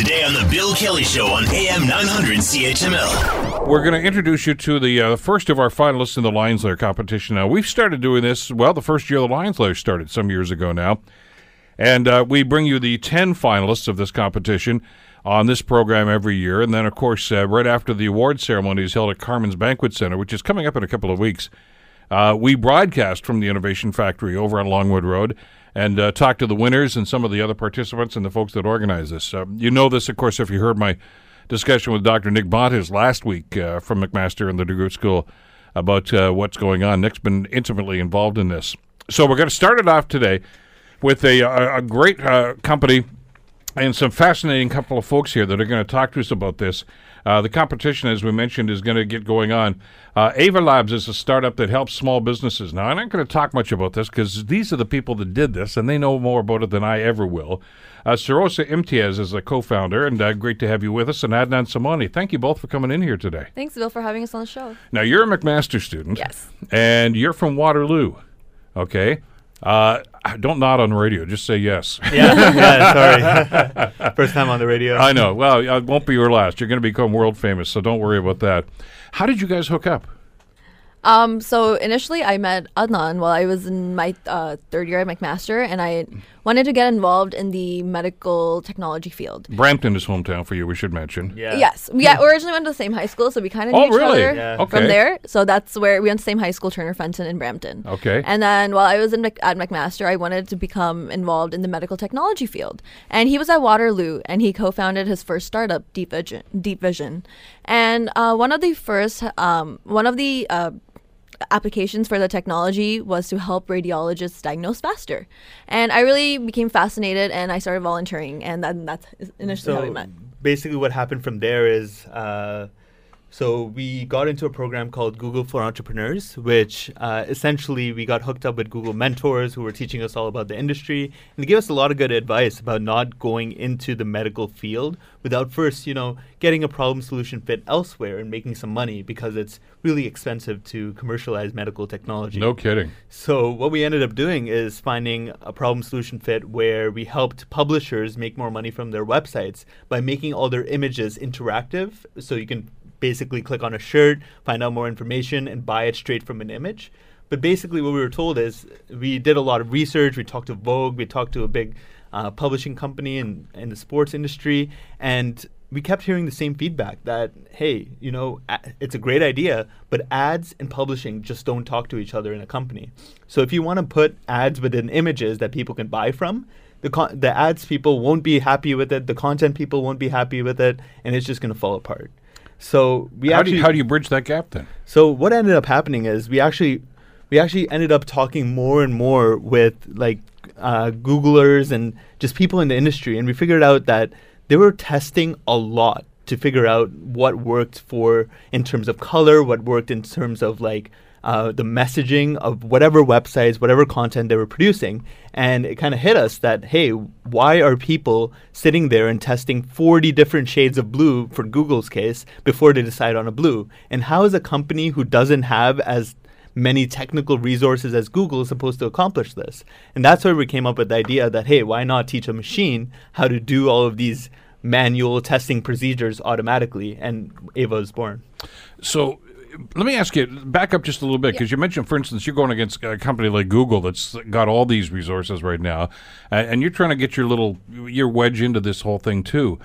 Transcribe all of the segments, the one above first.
Today on The Bill Kelly Show on AM 900 CHML. We're going to introduce you to the uh, first of our finalists in the Lions Lair competition. Now, we've started doing this, well, the first year the Lions Lair started some years ago now. And uh, we bring you the 10 finalists of this competition on this program every year. And then, of course, uh, right after the award ceremony is held at Carmen's Banquet Center, which is coming up in a couple of weeks, uh, we broadcast from the Innovation Factory over on Longwood Road and uh, talk to the winners and some of the other participants and the folks that organize this. Uh, you know this, of course, if you heard my discussion with Dr. Nick Bontis last week uh, from McMaster and the DeGroote School about uh, what's going on. Nick's been intimately involved in this. So we're going to start it off today with a, a, a great uh, company and some fascinating couple of folks here that are going to talk to us about this. Uh, the competition, as we mentioned, is going to get going on. Uh, Ava Labs is a startup that helps small businesses. Now, I'm not going to talk much about this because these are the people that did this, and they know more about it than I ever will. Uh, Sarosha Imtiaz is a co-founder, and uh, great to have you with us. And Adnan Samani, thank you both for coming in here today. Thanks, Bill, for having us on the show. Now, you're a McMaster student. Yes. And you're from Waterloo, okay? Uh, don't nod on the radio. Just say yes. yeah, yeah, sorry. First time on the radio. I know. Well, it won't be your last. You're going to become world famous, so don't worry about that. How did you guys hook up? Um, so initially, I met Adnan while I was in my uh, third year at McMaster, and I wanted to get involved in the medical technology field. Brampton is hometown for you. We should mention. Yeah. Yes, we yeah, originally went to the same high school, so we kind of knew Oh, each really? other Yeah. Okay. from there. So that's where we went to the same high school, Turner Fenton in Brampton. Okay. And then while I was in at McMaster, I wanted to become involved in the medical technology field. And he was at Waterloo, and he co-founded his first startup, Deep Vision. Deep Vision, and uh, one of the first, um, one of the uh, applications for the technology was to help radiologists diagnose faster. And I really became fascinated, and I started volunteering, and then that's initially how we so met. basically, what happened from there is, uh, so we got into a program called Google for Entrepreneurs, which uh, essentially we got hooked up with Google mentors who were teaching us all about the industry, and they gave us a lot of good advice about not going into the medical field without first, you know, getting a problem solution fit elsewhere and making some money because it's really expensive to commercialize medical technology. No kidding. So what we ended up doing is finding a problem solution fit where we helped publishers make more money from their websites by making all their images interactive so you can basically click on a shirt, find out more information and buy it straight from an image. But basically what we were told is we did a lot of research, we talked to Vogue, we talked to a big uh, publishing company in, in the sports industry. And we kept hearing the same feedback that hey you know it's a great idea but ads and publishing just don't talk to each other in a company. So if you want to put ads within images that people can buy from the con- the ads people won't be happy with it. The content people won't be happy with it. And it's just going to fall apart so we how, do actually you, how do you bridge that gap then? so what ended up happening is we actually we actually ended up talking more and more with like uh, Googlers and just people in the industry, and we figured out that they were testing a lot to figure out what worked for in terms of color, what worked in terms of like uh, the messaging of whatever websites, whatever content they were producing. And it kind of hit us that, hey, why are people sitting there and testing 40 different shades of blue for Google's case before they decide on a blue? And how is a company who doesn't have as many technical resources as Google supposed to accomplish this? And that's where we came up with the idea that, hey, why not teach a machine how to do all of these manual testing procedures automatically? And Ava was born. So let me ask you, back up just a little bit, because you mentioned, for instance, you're going against a company like Google that's got all these resources right now, uh, and you're trying to get your little your wedge into this whole thing too.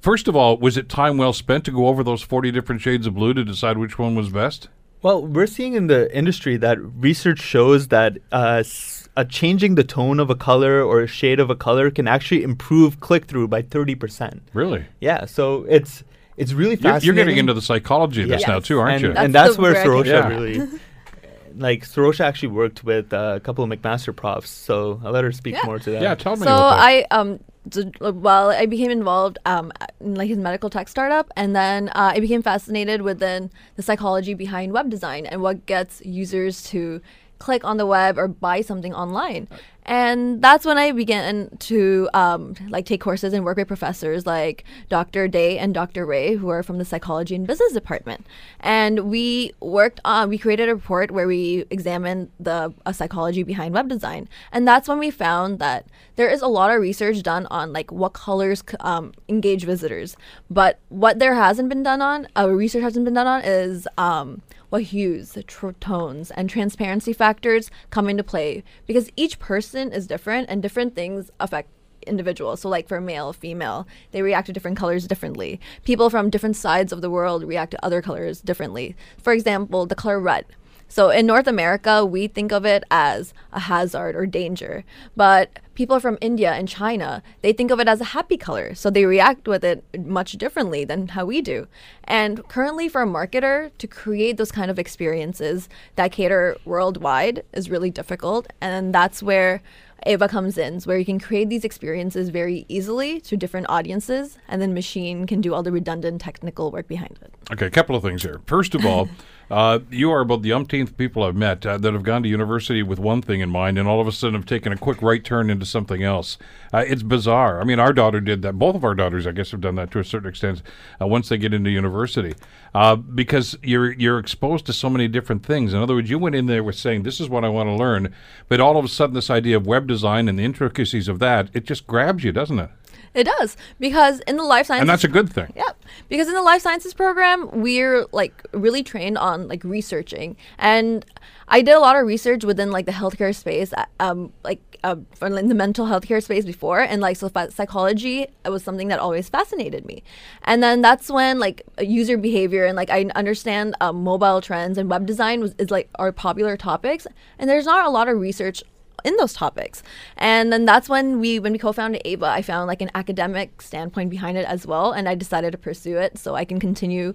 First of all, was it time well spent to go over those 40 different shades of blue to decide which one was best? Well, we're seeing in the industry that research shows that uh, s- uh, changing the tone of a color or a shade of a color can actually improve click through by 30%. Really? Yeah, so it's it's really You're, fascinating. you're getting into the psychology of this Yes. now too, aren't and, you? and That's that's where where I came Sarosha from. really, like Sarosha actually worked with uh, a couple of McMaster profs. So I'll let her speak Yeah. more to that. yeah, tell me. So. I um d- well I became involved um in like his medical tech startup and then uh, I became fascinated with then the psychology behind web design and what gets users to click on the web or buy something online. And that's when I began to um, like take courses and work with professors like Dr. Day and Dr. Ray, who are from the psychology and business department. And we worked on, we created a report where we examined the uh, psychology behind web design. And that's when we found that there is a lot of research done on like what colors um, engage visitors, but what there hasn't been done on, uh, research hasn't been done on, is um, what hues, tr- tones, and transparency factors come into play because each person is different and different things affect individuals. So, like for male, female, they react to different colors differently. People from different sides of the world react to other colors differently. For example, the color red. So in North America, we think of it as a hazard or danger. But people from India and China, they think of it as a happy color. So they react with it much differently than how we do. And currently, for a marketer to create those kind of experiences that cater worldwide is really difficult. And that's where Ava comes in, where you can create these experiences very easily to different audiences, and then machine can do all the redundant technical work behind it. Okay, a couple of things here. First of all, uh, you are about the umpteenth people I've met uh, that have gone to university with one thing in mind, and all of a sudden have taken a quick right turn into something else. Uh, it's bizarre. I mean, our daughter did that. Both of our daughters, I guess, have done that to a certain extent uh, once they get into university, uh, because you're you're exposed to so many different things. In other words, you went in there with saying, "This is what I want to learn," but all of a sudden, this idea of web design and the intricacies of that, it just grabs you, doesn't it? It does because in the life sciences, and that's a good thing. Yep, because in the life sciences program, we're like really trained on like researching, and I did a lot of research within like the healthcare space, uh, um, like uh, in the mental healthcare space before, and like so psychology was something that always fascinated me, and then that's when like user behavior and like I understand um, mobile trends and web design was is like our popular topics, and there's not a lot of research in those topics. And then that's when we when we co-founded Ava, I found like an academic standpoint behind it as well, and I decided to pursue it so I can continue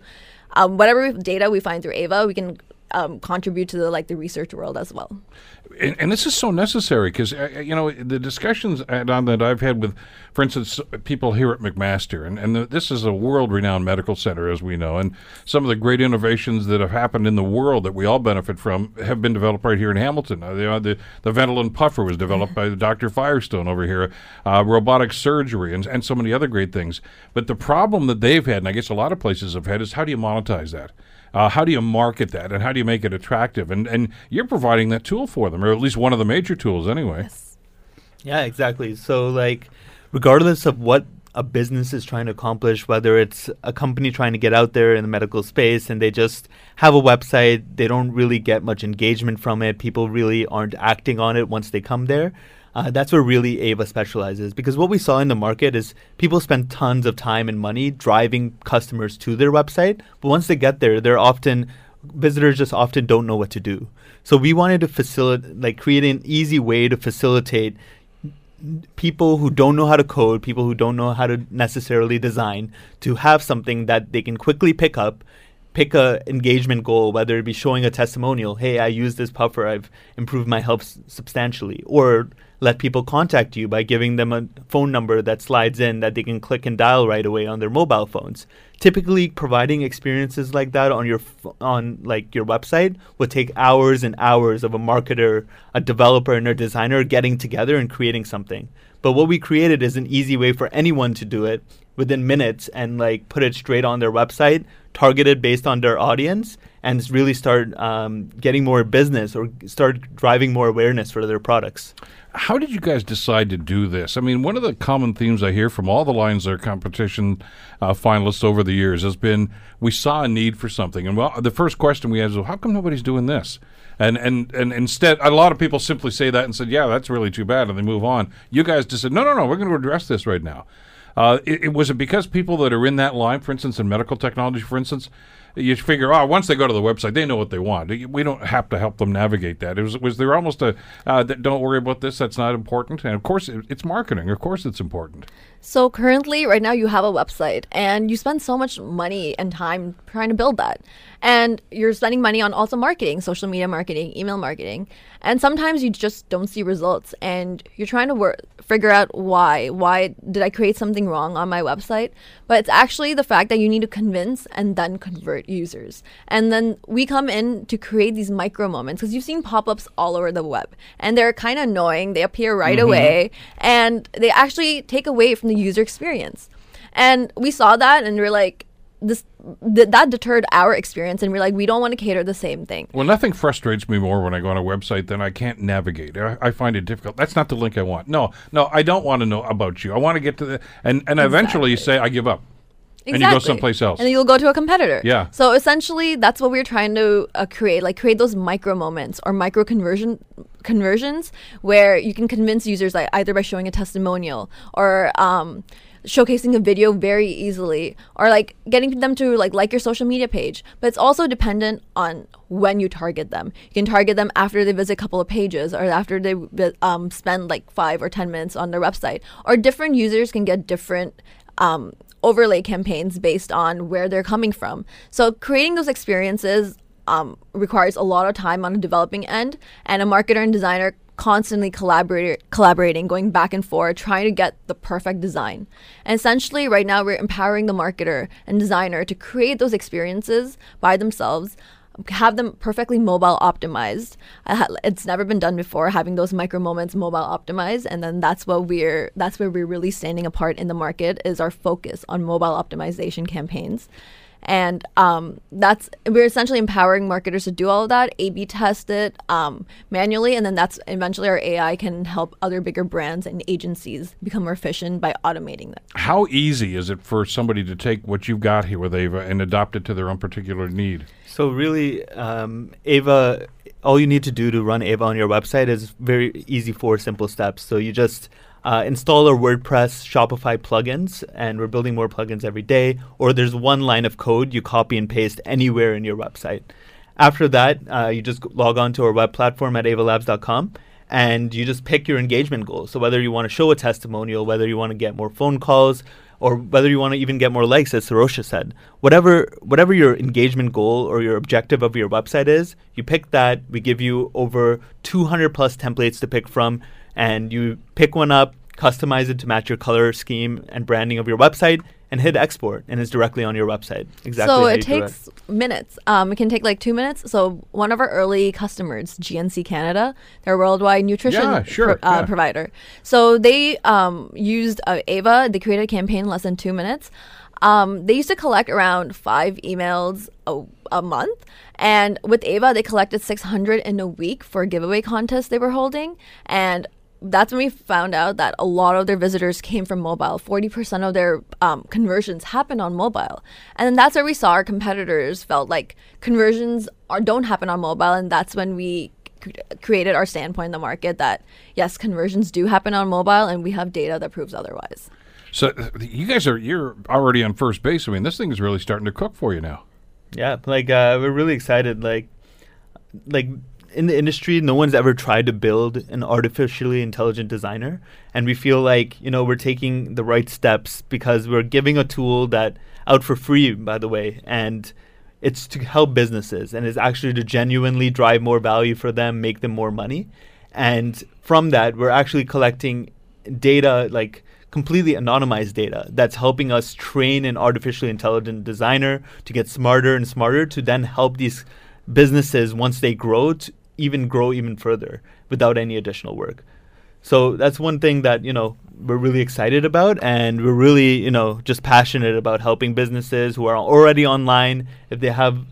um, whatever data we find through Ava, we can um, contribute to the like the research world as well. And, and this is so necessary because uh, uh, you know the discussions on that I've had with, for instance, people here at McMaster, and, and the, this is a world-renowned medical center, as we know, and some of the great innovations that have happened in the world that we all benefit from have been developed right here in Hamilton. Uh, the, the the Ventolin puffer was developed by Dr. Firestone over here, uh, robotic surgery, and and so many other great things. But the problem that they've had, and I guess a lot of places have had, is how do you monetize that? Uh, how do you market that, and how do you make it attractive? And and you're providing that tool for them, or at least one of the major tools, anyway. Yes. Yeah, exactly. So like, regardless of what a business is trying to accomplish, whether it's a company trying to get out there in the medical space and they just have a website, they don't really get much engagement from it. People really aren't acting on it once they come there. Uh, that's where really Ava specializes because what we saw in the market is people spend tons of time and money driving customers to their website, but once they get there, they're often visitors just often don't know what to do. So we wanted to facilitate, like, create an easy way to facilitate people who don't know how to code, people who don't know how to necessarily design, to have something that they can quickly pick up pick a engagement goal, whether it be showing a testimonial, hey, I use this puffer, I've improved my health s- substantially, or let people contact you by giving them a phone number that slides in that they can click and dial right away on their mobile phones. Typically, providing experiences like that on your f- on like your website would take hours and hours of a marketer, a developer, and a designer getting together and creating something. But what we created is an easy way for anyone to do it within minutes and like put it straight on their website, targeted based on their audience, and really start um, getting more business or start driving more awareness for their products. How did you guys decide to do this? I mean, one of the common themes I hear from all the Lions Lair competition uh, finalists over the years has been we saw a need for something, and well, the first question we had is, well, how come nobody's doing this? And, and and instead, a lot of people simply say that and said, "Yeah, that's really too bad," and they move on. You guys just said, "No, no, no, we're going to address this right now." Uh, it, it, was it because people that are in that line, for instance, in medical technology, for instance, you figure, oh, once they go to the website, they know what they want. We don't have to help them navigate that. It was was there almost a uh, don't worry about this. That's not important. And of course, it's marketing. Of course, it's important. So currently, right now, you have a website and you spend so much money and time trying to build that. And you're spending money on also marketing, social media marketing, email marketing. And sometimes you just don't see results and you're trying to work, figure out why. Why did I create something wrong on my website? But it's actually the fact that you need to convince and then convert users. And then we come in to create these micro moments because you've seen pop ups all over the web and they're kind of annoying. They appear right mm-hmm. away and they actually take away from the user experience. And we saw that and we're like, this th- that deterred our experience and we're like we don't want to cater the same thing Well, nothing frustrates me more when I go on a website than I can't navigate. I, I find it difficult. That's not the link I want. No, no, I don't want to know about you. I want to get to the and and eventually you say I give up. And you go someplace else. And you'll go to a competitor. Yeah. So essentially, that's what we're trying to uh, create, like create those micro moments or micro conversion conversions where you can convince users, like either by showing a testimonial or um, showcasing a video very easily, or like getting them to like like your social media page. But it's also dependent on when you target them. You can target them after they visit a couple of pages or after they um, spend like five or ten minutes on their website. Or different users can get different um, overlay campaigns based on where they're coming from. So creating those experiences um, requires a lot of time on the developing end, and a marketer and designer constantly collaborate, collaborating, going back and forth, trying to get the perfect design. And essentially, right now, we're empowering the marketer and designer to create those experiences by themselves have them perfectly mobile optimized. It's never been done before having those micro moments mobile optimized, and then that's what we're that's where we're really standing apart in the market is our focus on mobile optimization campaigns. And um, that's we're essentially empowering marketers to do all of that, A/B test it um, manually, and then that's eventually our AI can help other bigger brands and agencies become more efficient by automating that. How easy is it for somebody to take what you've got here with Ava and adopt it to their own particular need? So really, um, Ava, all you need to do to run Ava on your website is very easy, four simple steps. So you just uh, install our WordPress Shopify plugins, and we're building more plugins every day. Or there's one line of code you copy and paste anywhere in your website. After that, uh, you just log on to our web platform at avalabs.com and you just pick your engagement goal. So whether you want to show a testimonial, whether you want to get more phone calls, or whether you want to even get more likes, as Sarosha said, whatever whatever your engagement goal or your objective of your website is, you pick that. We give you over 200 plus templates to pick from, and you pick one up, customize it to match your color scheme and branding of your website, and hit export, and it's directly on your website. Exactly. So how it you do takes minutes. Um, it can take like two minutes. So one of our early customers, GNC Canada, they're a worldwide nutrition Yeah, sure, pro- uh, yeah. provider. So they um, used uh, Ava. They created a campaign in less than two minutes. Um, they used to collect around five emails a, a month. And with Ava, they collected 600 in a week for a giveaway contest they were holding. And that's when we found out that a lot of their visitors came from mobile. 40% of their um, conversions happened on mobile. And then that's where we saw our competitors felt like conversions are, don't happen on mobile. And that's when we c- created our standpoint in the market that yes, conversions do happen on mobile, and we have data that proves otherwise. So uh, you guys are you're already on first base. I mean, this thing is really starting to cook for you now. Yeah, like uh, we're really excited. Like, like in the industry, no one's ever tried to build an artificially intelligent designer, and we feel like you know we're taking the right steps because we're giving a tool that out for free, by the way, and it's to help businesses and it's actually to genuinely drive more value for them, make them more money, and from that, we're actually collecting data like completely anonymized data that's helping us train an artificially intelligent designer to get smarter and smarter to then help these businesses once they grow to even grow even further without any additional work. So that's one thing that, you know, we're really excited about and we're really, you know, just passionate about helping businesses who are already online if they have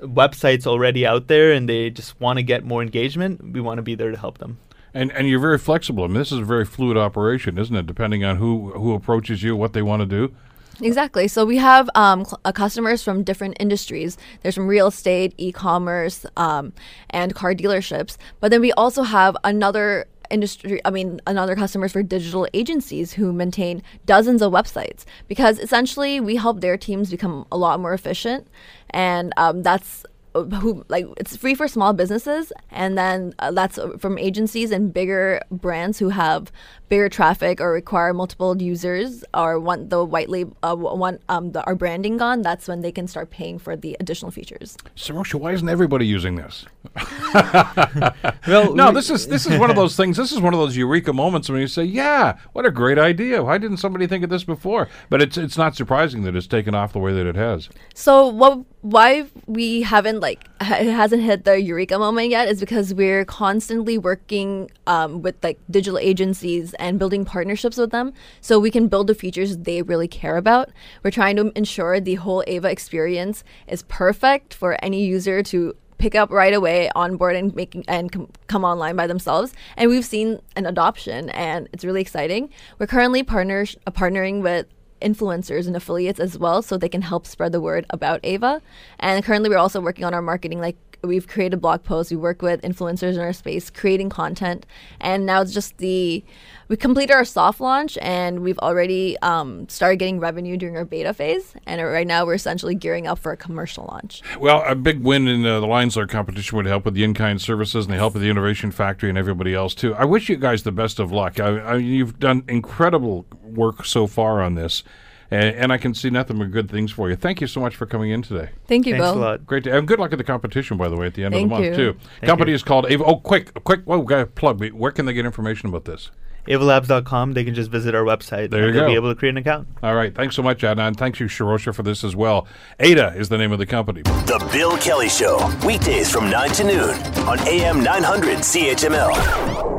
websites already out there and they just want to get more engagement, we want to be there to help them. And and you're very flexible. I mean, this is a very fluid operation, isn't it? Depending on who who approaches you, what they want to do. Exactly. So we have um, cl- uh, customers from different industries. There's from real estate, e-commerce, um, and car dealerships. But then we also have another industry. I mean, another customers for digital agencies who maintain dozens of websites because essentially we help their teams become a lot more efficient, and um, that's uh, who like it's free for small businesses and then uh, that's uh, from agencies and bigger brands who have bigger traffic or require multiple users or want the white label, uh, want um, the, our branding gone, that's when they can start paying for the additional features. Sarosha, why isn't everybody using this? Well, No, this is this is one of those things. This is one of those eureka moments when you say, "Yeah, what a great idea! Why didn't somebody think of this before?" But it's it's not surprising that it's taken off the way that it has. So what? Why we haven't like ha- it hasn't hit the eureka moment yet is because we're constantly working um, with like digital agencies and building partnerships with them, so we can build the features they really care about. We're trying to ensure the whole Ava experience is perfect for any user to pick up right away on board and making and com- come online by themselves. And we've seen an adoption and it's really exciting. We're currently partners uh, partnering with influencers and affiliates as well so they can help spread the word about ava. And currently we're also working on our marketing like we've created blog posts we work with influencers in our space creating content and now it's just the we completed our soft launch and we've already um, started getting revenue during our beta phase and right now we're essentially gearing up for a commercial launch Well, a big win in uh, the Lions Lair competition would help with the in-kind services and the help of the Innovation Factory and everybody else too. I wish you guys the best of luck. I, I, you've done incredible work so far on this, and, and I can see nothing but good things for you. Thank you so much for coming in today. thank you Thanks bill a lot. Great to and good luck at the competition, by the way, at the end Thank of the month you. too. Company is called Ava. Oh, quick, quick! Whoa, got plug me. Where can they get information about this? avalabs.com. They can just visit our website. There you and they'll go. be able to create an account. All right, thanks so much, Adnan. Thanks you, Shirosha, for this as well. Ada is the name of the company. The Bill Kelly Show, weekdays from 9 to noon on AM 900 CHML.